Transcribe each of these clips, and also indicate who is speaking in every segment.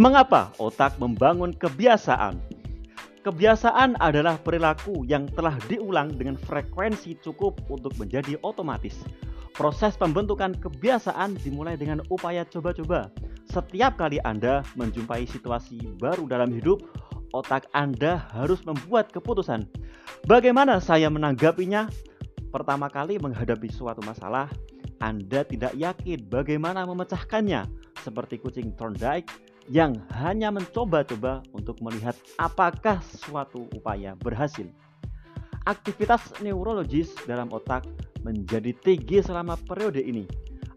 Speaker 1: Mengapa otak membangun kebiasaan? Kebiasaan adalah perilaku yang telah diulang dengan frekuensi cukup untuk menjadi otomatis. Proses pembentukan kebiasaan dimulai dengan upaya coba-coba. Setiap kali Anda menjumpai situasi baru dalam hidup, otak Anda harus membuat keputusan. Bagaimana saya menanggapinya? Pertama kali menghadapi suatu masalah, Anda tidak yakin bagaimana memecahkannya, seperti kucing Thorndike yang hanya mencoba-coba untuk melihat apakah suatu upaya berhasil. Aktivitas neurologis dalam otak menjadi tinggi selama periode ini.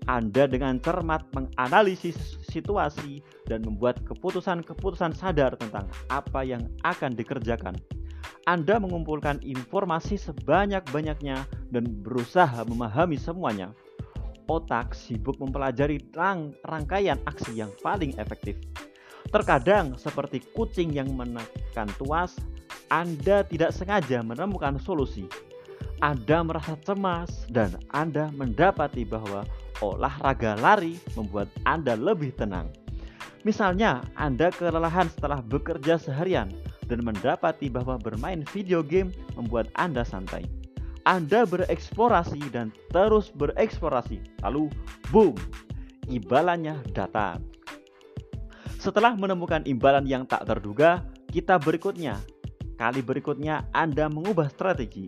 Speaker 1: Anda dengan cermat menganalisis situasi dan membuat keputusan-keputusan sadar tentang apa yang akan dikerjakan. Anda mengumpulkan informasi sebanyak-banyaknya dan berusaha memahami semuanya otak sibuk mempelajari rang rangkaian aksi yang paling efektif. Terkadang seperti kucing yang menekan tuas, Anda tidak sengaja menemukan solusi. Anda merasa cemas dan Anda mendapati bahwa olahraga lari membuat Anda lebih tenang. Misalnya, Anda kelelahan setelah bekerja seharian dan mendapati bahwa bermain video game membuat Anda santai. Anda bereksplorasi dan terus bereksplorasi. Lalu, boom, imbalannya datang. Setelah menemukan imbalan yang tak terduga, kita berikutnya. Kali berikutnya Anda mengubah strategi.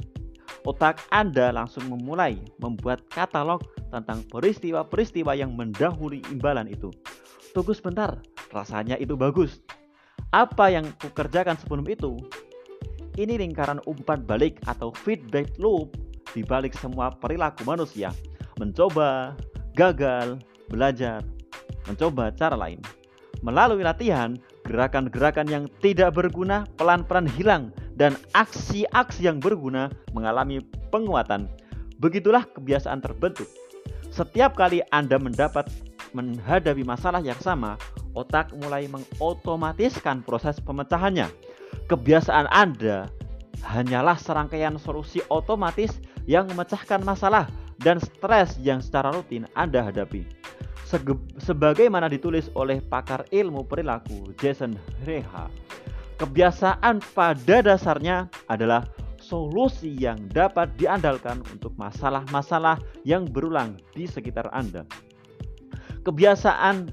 Speaker 1: Otak Anda langsung memulai membuat katalog tentang peristiwa-peristiwa yang mendahului imbalan itu. Tunggu sebentar, rasanya itu bagus. Apa yang kukerjakan sebelum itu ini lingkaran umpan balik atau feedback loop di balik semua perilaku manusia. Mencoba, gagal, belajar, mencoba cara lain. Melalui latihan, gerakan-gerakan yang tidak berguna pelan-pelan hilang dan aksi-aksi yang berguna mengalami penguatan. Begitulah kebiasaan terbentuk. Setiap kali Anda mendapat menghadapi masalah yang sama, otak mulai mengotomatiskan proses pemecahannya kebiasaan Anda hanyalah serangkaian solusi otomatis yang memecahkan masalah dan stres yang secara rutin Anda hadapi. sebagaimana ditulis oleh pakar ilmu perilaku Jason Reha, kebiasaan pada dasarnya adalah solusi yang dapat diandalkan untuk masalah-masalah yang berulang di sekitar Anda. Kebiasaan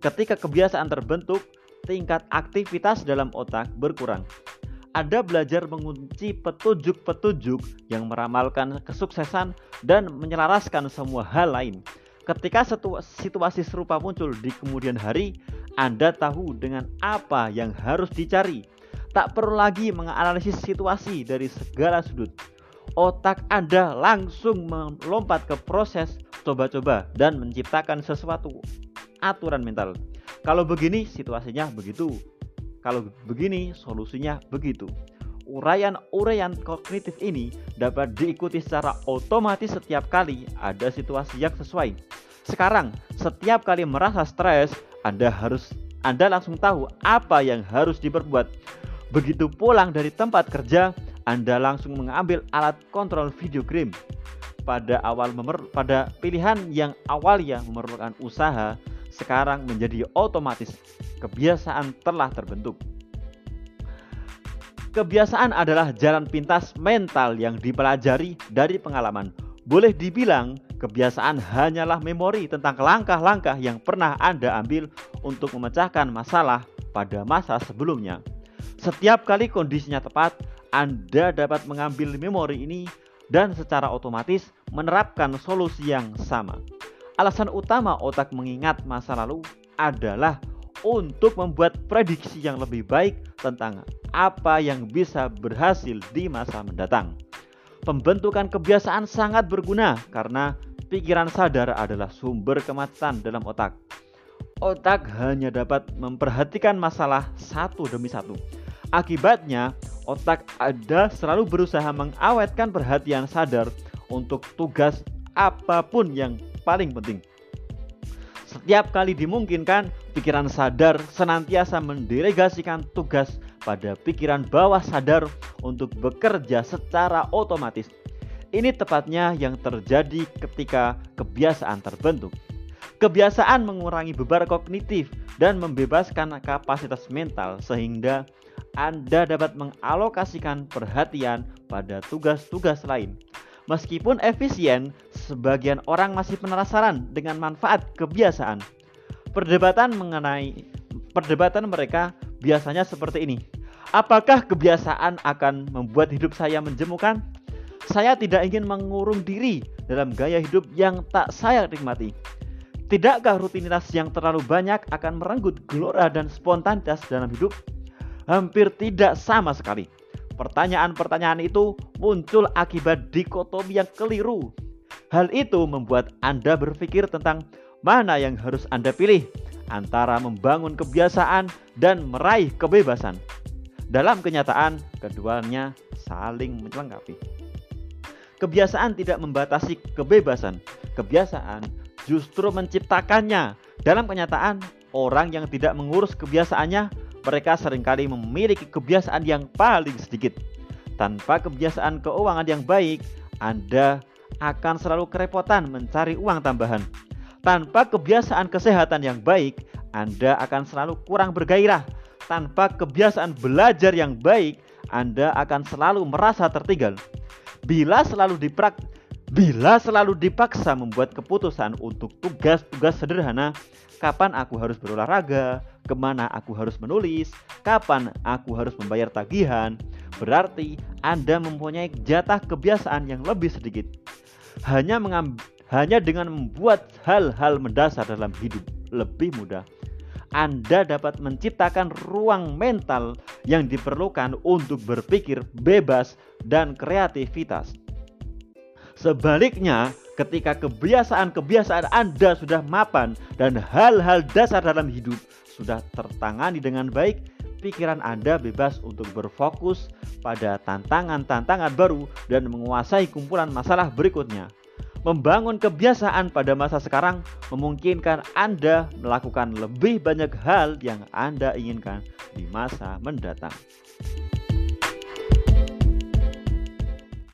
Speaker 1: ketika kebiasaan terbentuk tingkat aktivitas dalam otak berkurang. Anda belajar mengunci petunjuk-petunjuk yang meramalkan kesuksesan dan menyelaraskan semua hal lain. Ketika situasi serupa muncul di kemudian hari, Anda tahu dengan apa yang harus dicari. Tak perlu lagi menganalisis situasi dari segala sudut. Otak Anda langsung melompat ke proses coba-coba dan menciptakan sesuatu aturan mental. Kalau begini situasinya begitu. Kalau begini solusinya begitu. Uraian-uraian kognitif ini dapat diikuti secara otomatis setiap kali ada situasi yang sesuai. Sekarang, setiap kali merasa stres, Anda harus Anda langsung tahu apa yang harus diperbuat. Begitu pulang dari tempat kerja, Anda langsung mengambil alat kontrol video game. Pada awal pada pilihan yang awalnya memerlukan usaha, sekarang menjadi otomatis. Kebiasaan telah terbentuk. Kebiasaan adalah jalan pintas mental yang dipelajari dari pengalaman. Boleh dibilang, kebiasaan hanyalah memori tentang langkah-langkah yang pernah Anda ambil untuk memecahkan masalah pada masa sebelumnya. Setiap kali kondisinya tepat, Anda dapat mengambil memori ini dan secara otomatis menerapkan solusi yang sama. Alasan utama otak mengingat masa lalu adalah untuk membuat prediksi yang lebih baik tentang apa yang bisa berhasil di masa mendatang. Pembentukan kebiasaan sangat berguna karena pikiran sadar adalah sumber kemacetan dalam otak. Otak hanya dapat memperhatikan masalah satu demi satu. Akibatnya, otak ada selalu berusaha mengawetkan perhatian sadar untuk tugas apa pun yang paling penting. Setiap kali dimungkinkan, pikiran sadar senantiasa mendelegasikan tugas pada pikiran bawah sadar untuk bekerja secara otomatis. Ini tepatnya yang terjadi ketika kebiasaan terbentuk. Kebiasaan mengurangi beban kognitif dan membebaskan kapasitas mental sehingga Anda dapat mengalokasikan perhatian pada tugas-tugas lain. Meskipun efisien, sebagian orang masih penasaran dengan manfaat kebiasaan. Perdebatan mengenai perdebatan mereka biasanya seperti ini. Apakah kebiasaan akan membuat hidup saya menjemukan? Saya tidak ingin mengurung diri dalam gaya hidup yang tak saya nikmati. Tidakkah rutinitas yang terlalu banyak akan merenggut gelora dan spontanitas dalam hidup? Hampir tidak sama sekali. Pertanyaan-pertanyaan itu muncul akibat dikotomi yang keliru. Hal itu membuat Anda berpikir tentang mana yang harus Anda pilih antara membangun kebiasaan dan meraih kebebasan. Dalam kenyataan, keduanya saling melengkapi. Kebiasaan tidak membatasi kebebasan. Kebiasaan justru menciptakannya. Dalam kenyataan, orang yang tidak mengurus kebiasaannya, mereka sering kali memiliki kebiasaan yang paling sedikit. Tanpa kebiasaan keuangan yang baik, Anda akan selalu kerepotan mencari uang tambahan. Tanpa kebiasaan kesehatan yang baik, Anda akan selalu kurang bergairah. Tanpa kebiasaan belajar yang baik, Anda akan selalu merasa tertinggal. Bila selalu diprak bila selalu dipaksa membuat keputusan untuk tugas-tugas sederhana, kapan aku harus berolahraga, ke mana aku harus menulis, kapan aku harus membayar tagihan, berarti Anda mempunyai jatah kebiasaan yang lebih sedikit. Hanya hanya dengan membuat hal-hal mendasar dalam hidup lebih mudah, Anda dapat menciptakan ruang mental yang diperlukan untuk berpikir bebas dan kreativitas. Sebaliknya, ketika kebiasaan-kebiasaan Anda sudah mapan dan hal-hal dasar dalam hidup sudah tertangani dengan baik, pikiran Anda bebas untuk berfokus pada tantangan-tantangan baru dan menguasai kumpulan masalah berikutnya. Membangun kebiasaan pada masa sekarang memungkinkan Anda melakukan lebih banyak hal yang Anda inginkan di masa mendatang.